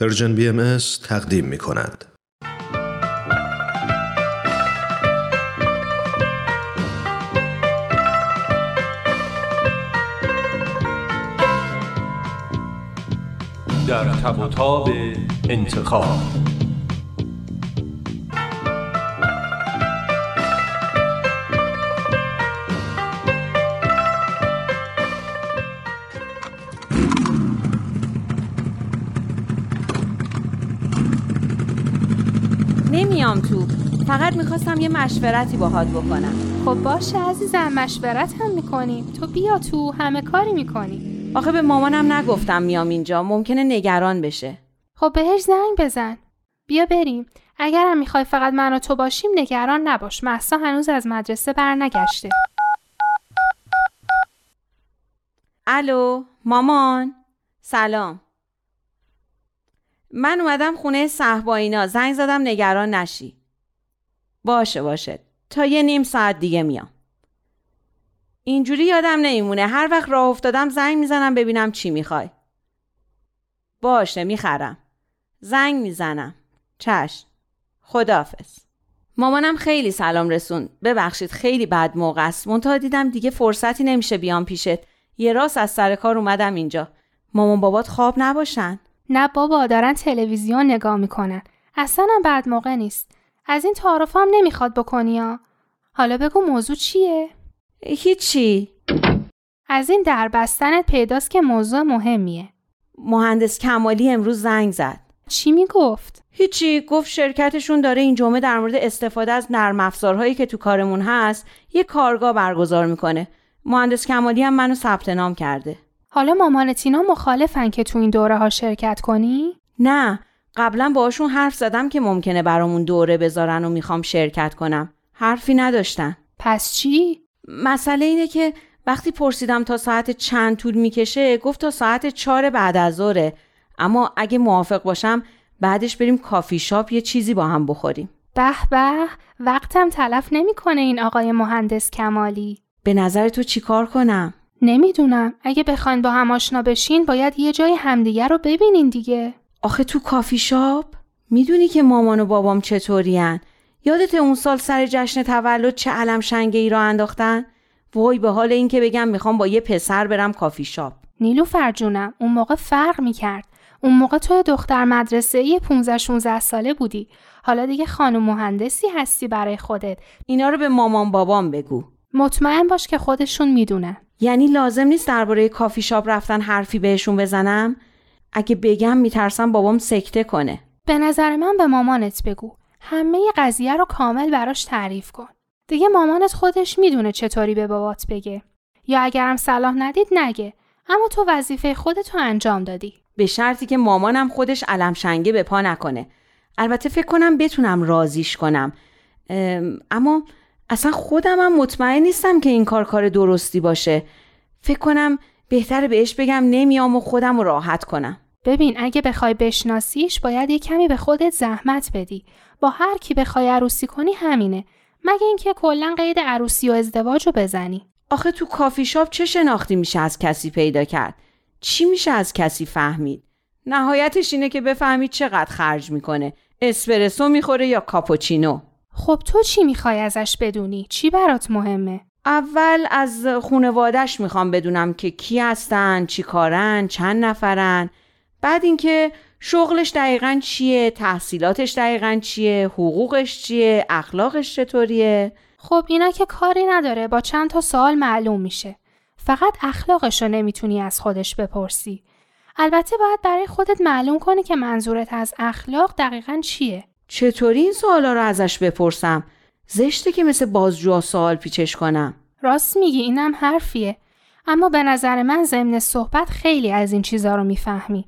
پرژن بی ام تقدیم می کند. در تب و انتخاب نمیام تو. فقط می‌خواستم یه مشورتی باهات بکنم. خب باشه عزیزم مشورت هم می‌کنیم. تو بیا تو همه کاری می‌کنی. آخه به مامانم نگفتم میام اینجا. ممکنه نگران بشه. خب بهش زنگ بزن. بیا بریم. اگرم می‌خوای فقط من و تو باشیم نگران نباش. محسا هنوز از مدرسه برنگشته. الو مامان. سلام. من اومدم خونه صحبایینا زنگ زدم نگران نشی. باشه باشه. تا یه نیم ساعت دیگه میام. اینجوری یادم نمیمونه. هر وقت راه افتادم زنگ می‌زنم ببینم چی می‌خوای. باشه می‌خرم. زنگ می‌زنم. چشم خدافز مامانم خیلی سلام رسون. ببخشید خیلی بد موقع است. منتها دیدم دیگه فرصتی نمیشه بیام پیشت. یه راست از سر کار اومدم اینجا. مامان بابات خواب نباشن؟ نه بابا دارن تلویزیون نگاه می‌کنن. اصلا هم بعد موقع نیست. از این تعارف هم نمی‌خواد بکنی ها. حالا بگو موضوع چیه؟ هیچی. از این دربستنت پیداست که موضوع مهمیه. مهندس کمالی امروز زنگ زد. چی می‌گفت؟ هیچی. گفت شرکتشون داره این جمعه در مورد استفاده از نرم افزارهایی که تو کارمون هست یه کارگاه برگزار می‌کنه. مهندس کمالی هم منو ثبت نام کرده. حالا مامان تینا مخالفن که تو این دوره ها شرکت کنی؟ نه قبلا باهاشون حرف زدم که ممکنه برامون دوره بذارن و می‌خوام شرکت کنم. حرفی نداشتن. پس چی؟ مسئله اینه که وقتی پرسیدم تا ساعت چند طول می‌کشه گفت تا ساعت چهار بعد از ظهره. اما اگه موافق باشم بعدش بریم کافی شاپ یه چیزی با هم بخوریم. به به وقتم تلف نمی‌کنه این آقای مهندس کمالی. به نظر تو چیکار کنم؟ نمی‌دونم. اگه بخواین با هم آشنا بشین باید یه جای همدیگه رو ببینین دیگه. آخه تو کافی شاپ؟ می‌دونی که مامان و بابام چطورین؟ یادت اون سال سر جشن تولد چه علم شنگه ای را انداختن؟ وای به حال اینکه بگم می‌خوام با یه پسر برم کافی شاپ. نیلو فرجونم اون موقع فرق می‌کرد. اون موقع تو دختر مدرسه ای 15 16 ساله بودی. حالا دیگه خانم مهندسی هستی برای خودت. اینا رو به مامان بابام بگو. مطمئن باش که خودشون می‌دونن. یعنی لازم نیست درباره کافی شاپ رفتن حرفی بهشون بزنم؟ اگه بگم میترسم بابام سکته کنه. به نظر من به مامانت بگو. همه قضیه رو کامل براش تعریف کن. دیگه مامانت خودش می‌دونه چطوری به بابات بگه. یا اگرم صلاح ندید نگه. اما تو وظیفه خودتو انجام دادی. به شرطی که مامانم خودش علم شنگه به پا نکنه. البته فکر کنم بتونم رازیش کنم. اما اصلا خودم هم مطمئن نیستم که این کار کار درستی باشه. فکر کنم بهتره بهش بگم نمیام و خودم رو راحت کنم. ببین اگه بخوای بشناسیش باید یه کمی به خودت زحمت بدی. با هر کی بخوای عروسی کنی همینه. مگه اینکه کلا قید عروسی و ازدواج رو بزنی؟ آخه تو کافی شاپ چه شناختی میشه از کسی پیدا کرد؟ چی میشه از کسی فهمید؟ نهایتش اینه که بفهمید چقدر خرج می‌کنه. اسپرسو می‌خوره یا کاپوچینو؟ خب تو چی می‌خوای ازش بدونی؟ چی برات مهمه؟ اول از خونوادش می‌خوام بدونم که کی هستن چی کارن چند نفرن. بعد اینکه شغلش دقیقا چیه تحصیلاتش دقیقا چیه حقوقش چیه اخلاقش چطوریه؟ خب اینا که کاری نداره با چند تا سوال معلوم میشه. فقط اخلاقش رو نمی‌تونی از خودش بپرسی. البته باید برای خودت معلوم کنی که منظورت از اخلاق دقیقا چیه. چطوری این سوالا رو ازش بپرسم؟ زشته که مثل بازجوها سوال پیچش کنم. راست میگی اینم حرفیه. اما به نظر من ضمن صحبت خیلی از این چیزا رو می‌فهمی.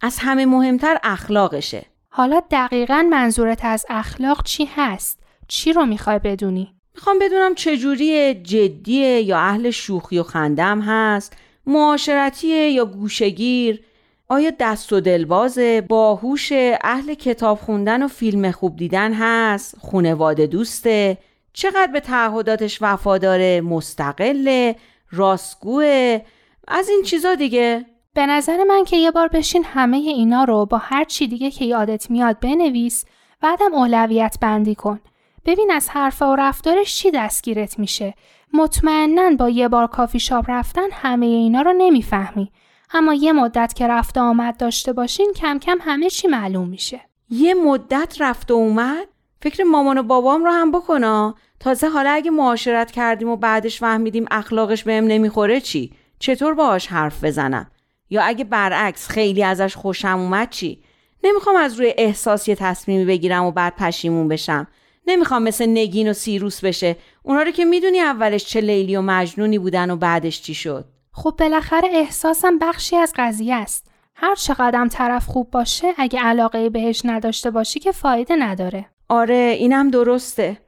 از همه مهمتر اخلاقشه. حالا دقیقا منظورت از اخلاق چی هست؟ چی رو می‌خوای بدونی؟ می‌خوام بدونم چجوری جدیه یا اهل شوخی و خندم هست؟ معاشرتیه یا گوشگیر آیا دست و دلبازه باهوش اهل کتاب خوندن و فیلم خوب دیدن هست خونواده دوسته چقدر به تعهداتش وفاداره مستقله راستگوه از این چیزا دیگه به نظر من که یه بار بشین همه اینا رو با هر چی دیگه که یادت میاد بنویس بعدم اولویت بندی کن. ببین از حرف و رفتارش چی دستگیرت میشه. مطمئنا با یه بار کافی شاپ رفتن همه اینا رو نمی‌فهمی. اما یه مدت که رفت آمد داشته باشین کم کم همه چی معلوم میشه. یه مدت رفت و اومد؟ فکر مامان و بابام رو هم بکنا تازه حالا اگه معاشرت کردیم و بعدش فهمیدیم اخلاقش بهم نمی‌خوره چی؟ چطور باهاش حرف بزنم؟ یا اگه برعکس خیلی ازش خوشم اومد چی؟ نمی‌خوام از روی احساس یه تصمیمی بگیرم و بعد پشیمون بشم. نمی‌خوام مثل نگین و سیروس بشه. اونا رو که می‌دونی اولش چه لیلی و مجنونی بودن و بعدش چی شد؟ خب بالاخره احساسم بخشی از قضیه است. هر چقدر طرف خوب باشه اگه علاقه بهش نداشته باشی که فایده نداره. آره اینم درسته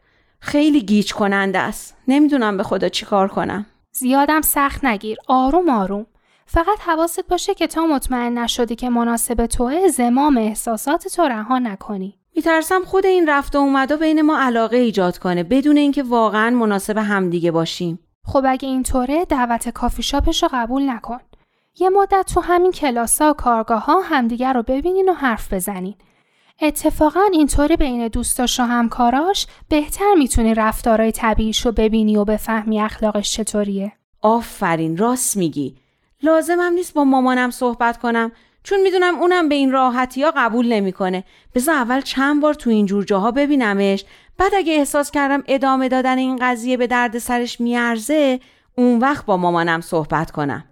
خیلی گیج کننده است نمی‌دونم به خدا چیکار کنم زیادم سخت نگیر. آروم آروم. فقط حواست باشه که تا مطمئن نشدی که مناسب توه زمام احساسات تو رها نکنی. میترسم خود این رفت و اومدا بین ما علاقه ایجاد کنه بدون اینکه واقعا مناسب همدیگه باشیم خب اگه اینطوره دعوت کافی شاپش رو قبول نکن. یه مدت تو همین کلاسا و کارگاه ها همدیگر رو ببینین و حرف بزنین. اتفاقا اینطوری بین دوستاش و همکاراش بهتر می‌تونی رفتارهای طبیعیش رو ببینی و بفهمی اخلاقش چطوریه. آفرین راست میگی لازمم نیست با مامانم صحبت کنم چون می‌دونم اونم به این راحتی ها قبول نمی‌کنه بذار اول چند بار تو این جور جاها ببینمش بعد اگه احساس کردم ادامه دادن این قضیه به درد سرش میارزه اون وقت با مامانم صحبت کنم.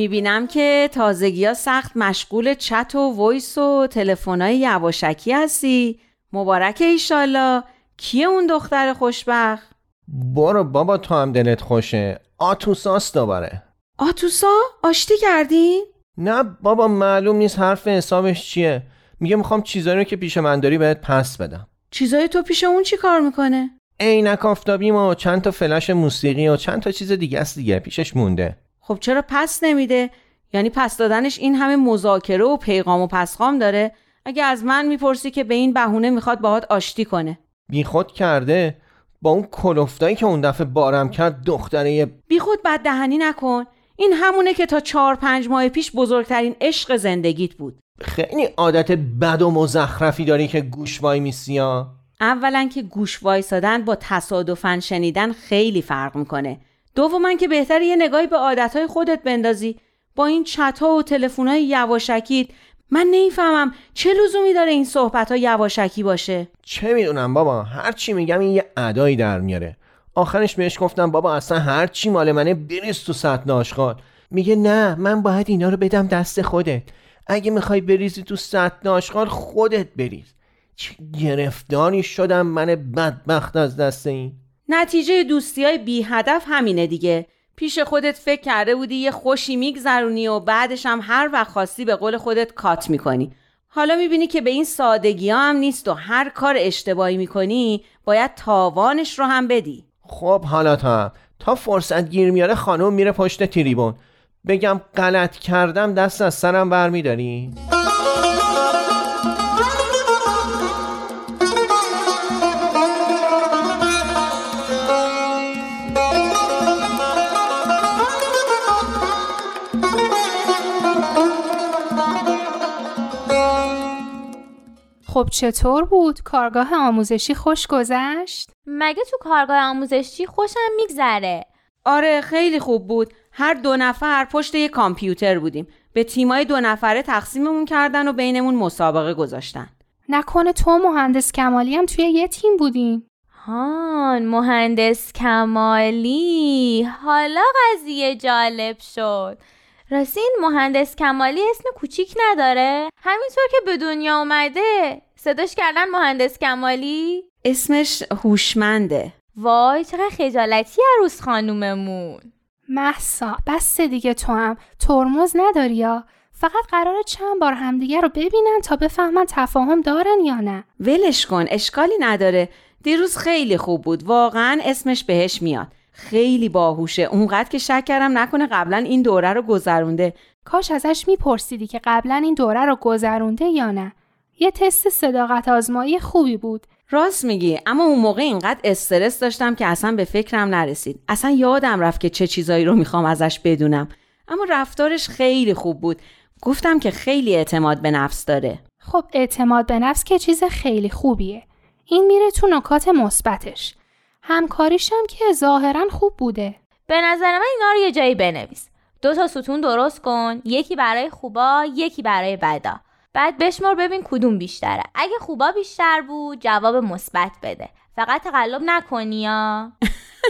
می‌بینم که تازگی ها سخت مشغول چت و ویس و تلفن‌های یواشکی هستی. مبارک ایشالله کیه اون دختر خوشبخت؟ برو بابا تو هم دلت خوشه. آتوساس دوباره. آتوسا؟ آشتی کردی؟ نه بابا معلوم نیست حرف حسابش چیه. میگه می‌خوام چیزایی رو که پیش من داری بهت پس بدم. چیزای تو پیش اون چی کار می‌کنه؟ عینک آفتابیم و چند تا فلش موسیقی و چند تا چیز دیگه است دیگه. پیشش مونده. خب چرا پس نمیده؟ یعنی پس دادنش این همه مذاکره و پیغام و پسخام داره؟ اگه از من می‌پرسی که به این بهونه می‌خواد باهات آشتی کنه. بیخود کرده؟ با اون کلفتایی که اون دفعه بارم کرد دختره بیخود بد دهنی نکن. این همونه که تا چهار پنج ماه پیش بزرگترین عشق زندگیت بود. خیلی عادت بد و مزخرفی داری که گوش وای میسی ها. اولا که گوش وایسادن با تصادفا شنیدن خیلی فرق می‌کنه. دوما که بهتر یه نگاهی به عادتهای خودت بندازی. با این چت ها و تلفن‌های یواشکیت من نمی‌فهمم چه لزومی داره این صحبت ها یواشکی باشه. چه می‌دونم بابا هر چی میگم این یه ادایی در میاره. آخرش بهش گفتم بابا اصلا هر چی مال منه بریز تو سطل آشغال. میگه نه من باید اینا رو بدم دست خودت. اگه می‌خوای بریزی تو سطل آشغال خودت بریز. چه گرفتاری شدم من بدبخت از دست این. نتیجه دوستی های بی هدف همینه دیگه. پیش خودت فکر کرده بودی یه خوشی میگذرونی و بعدش هم هر وقت خواستی به قول خودت کات می‌کنی. حالا می‌بینی که به این سادگی ها هم نیست و هر کار اشتباهی می‌کنی باید تاوانش رو هم بدی. خب حالا تا. تا فرصت گیر میاره خانم میره پشت تریبون بگم غلط کردم دست از سرم برمیداری؟ خب چطور بود؟ کارگاه آموزشی خوش گذشت؟ مگه تو کارگاه آموزشی خوشم میگذره؟ آره خیلی خوب بود. هر دو نفر پشت یه کامپیوتر بودیم. به تیمای دو نفره تقسیممون کردن و بینمون مسابقه گذاشتن. نکنه تو مهندس کمالی هم توی یه تیم بودیم. هان مهندس کمالی. حالا قضیه جالب شد. راستی این مهندس کمالی اسم کوچیک نداره؟ همینطور که به دنیا اومده. صداش کردن مهندس کمالی؟ اسمش هوشمنده. وای چقدر خجالتی عروس خانوممون. محسا بس دیگه تو هم. ترمز نداری یا؟ فقط قرار چند بار همدیگه رو ببینن تا بفهمن تفاهم دارن یا نه. ولش کن اشکالی نداره. دیروز خیلی خوب بود. واقعا اسمش بهش میاد. خیلی باهوشه. اونقدر که شک کردم نکنه قبلا این دوره رو گذرونده. کاش ازش میپرسیدی که قبلا این دوره رو گذرونده یا نه. یه تست صداقت آزمایی خوبی بود. راست میگی اما اون موقع اینقدر استرس داشتم که اصلا به فکرم نرسید. اصلا یادم رفت که چه چیزایی رو می‌خوام ازش بدونم. اما رفتارش خیلی خوب بود. گفتم که خیلی اعتماد به نفس داره. خب اعتماد به نفس که چیز خیلی خوبیه. این میره تو نکات مثبتش. همکاریشم که ظاهرا خوب بوده. به نظر من اینا رو یه جایی بنویس. دو تا ستون درست کن یکی برای خوبا یکی برای بدا. بعد بشمر ببین کدوم بیشتره. اگه خوبا بیشتر بود جواب مثبت بده. فقط تقلب نکنی یا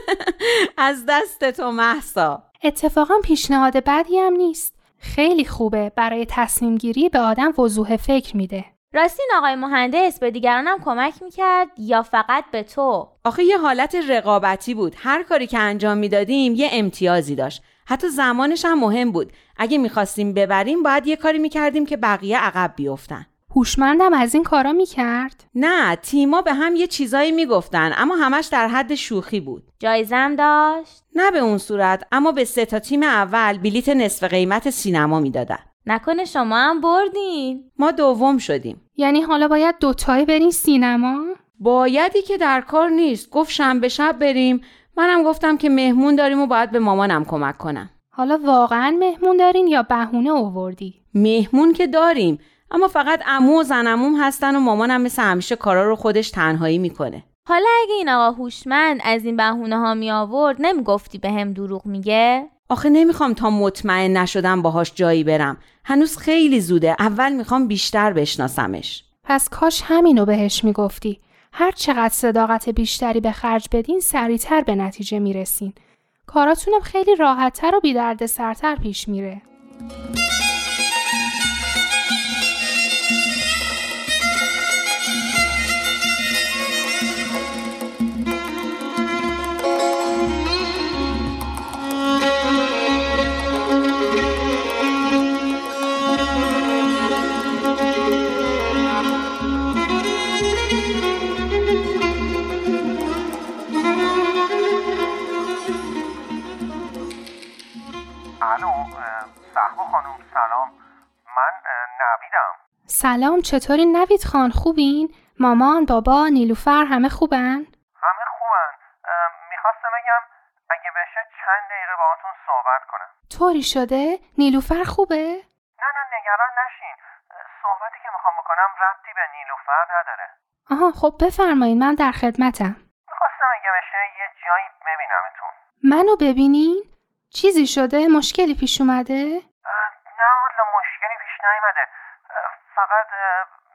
از دست تو محسا اتفاقا پیشنهاد بدی هم نیست. خیلی خوبه. برای تصمیم گیری به آدم وضوح فکر میده. راستین آقای مهندس به دیگرانم کمک می‌کرد یا فقط به تو؟ آخه یه حالت رقابتی بود. هر کاری که انجام می‌دادیم یه امتیازی داشت. حتی زمانش هم مهم بود. اگه می‌خواستیم ببریم باید یه کاری می‌کردیم که بقیه عقب بیفتن. هوشمندم از این کارا می‌کرد؟ نه تیما به هم یه چیزایی می‌گفتن اما همش در حد شوخی بود. جایزم داشت؟ نه به اون صورت اما به سه تا تیم اول بلیت نصف قیمت سینما می‌دادن. نکنه شما هم بردین. ما دوم شدیم. یعنی حالا باید دوتایی برین سینما؟ بایدی که در کار نیست. گفت شنبه شب بریم. منم گفتم که مهمون داریم و باید به مامانم کمک کنم. حالا واقعا مهمون دارین یا بهونه اووردی؟ مهمون که داریم اما فقط عمو و زنموم هستن و مامانم مثل همیشه کارا رو خودش تنهایی می‌کنه. حالا اگه این آقا هوشمند از این بهونه ها می آورد نمی‌گفتی به هم دروغ میگه؟ آخه نمی‌خوام تا مطمئن نشدم باهاش جایی برم. هنوز خیلی زوده. اول می‌خوام بیشتر بشناسمش. پس کاش همینو بهش می‌گفتی. هر چقدر صداقت بیشتری به خرج بدین سریعتر به نتیجه می‌رسین. کاراتونم خیلی راحتتر و بیدرد سرتر پیش میره. سلام چطوری نوید خان خوبین؟ مامان، بابا، نیلوفر همه خوبن؟ همه خوبن می‌خواستم بگم اگه بشه چند دقیقه باهاتون صحبت کنم طوری شده؟ نیلوفر خوبه؟ نه نه نگران نشین صحبتی که می‌خوام بکنم ربطی به نیلوفر نداره آها خب بفرمایید من در خدمتم می‌خواستم اگه بشه یه جایی ببینمتون منو ببینین؟ چیزی شده؟ مشکلی پیش اومده؟ نه والا مشکلی پیش نیومده فقط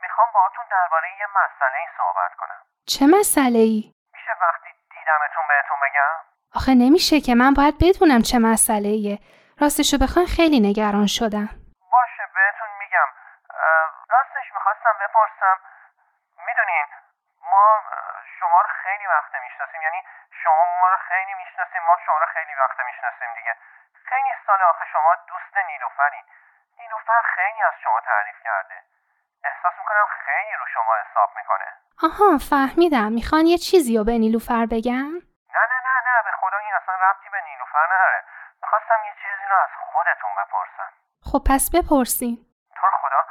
می‌خوام باهاتون درباره یه مسئله صحبت کنم. چه مسئله ای؟ میشه وقتی دیدمتون بهتون بگم؟ آخه نمیشه که من باید بدونم چه مسئله ایه راستشو بخوان خیلی نگران شدم. باشه بهتون میگم. راستش می‌خواستم بپرسم می‌دونین ما شما رو خیلی وقت می‌شناسیم. یعنی شما ما رو خیلی می‌شناسیم ما شما رو خیلی وقت می‌شناسیم دیگه. خیلی سال آخه شما دوست نیلوفرین. نیلوفر خیلی از شما تعریف کرده. احساس می‌کنم خیلی رو شما حساب می‌کنه. آها فهمیدم. می‌خوان یه چیزی رو به نیلوفر بگم نه نه نه نه به خدا این اصلا ربطی به نیلوفر نداره. می‌خواستم یه چیزی رو از خودتون بپرسم. خب پس بپرسین. تو خدا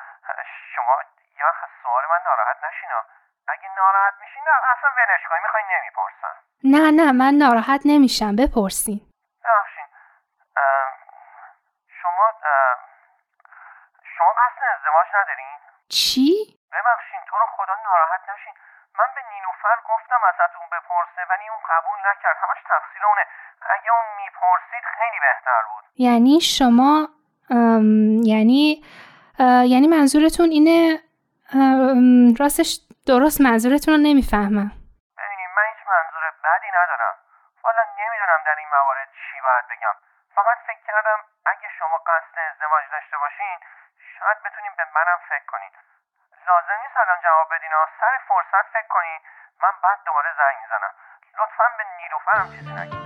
شما یا سوال من ناراحت نشینا. اگه ناراحت میشین نه اصلا ولش کنی می‌خوای نمی‌پرسم. نه نه من ناراحت نمیشم. بپرسین. ببخشین شما اه، شما قصد ازدواج ندارین؟ چی؟ ببخشین تو رو خدا ناراحت نشین. من به نیلوفر گفتم ازتون بپرسه ولی اون قبول نکرد. همش تقصیر اونه. اگه اون می‌پرسید خیلی بهتر بود. یعنی شما ام، یعنی اه، یعنی منظورتون اینه ام، راستش درست منظورتون رو نمی‌فهمم. ببینیم من هیچ منظور بدی ندارم. حالا نمی‌دونم در این موارد چی باید بگم. فقط فکر کردم اگه شما قصد ازدواج داشته باشین شاید بتونیم به منم فکر کنین لازم نیست الان جواب بدین سر فرصت فکر کنین من بعد دوباره زنگ می‌زنم. لطفا به نیلوفرم چیزی نگید.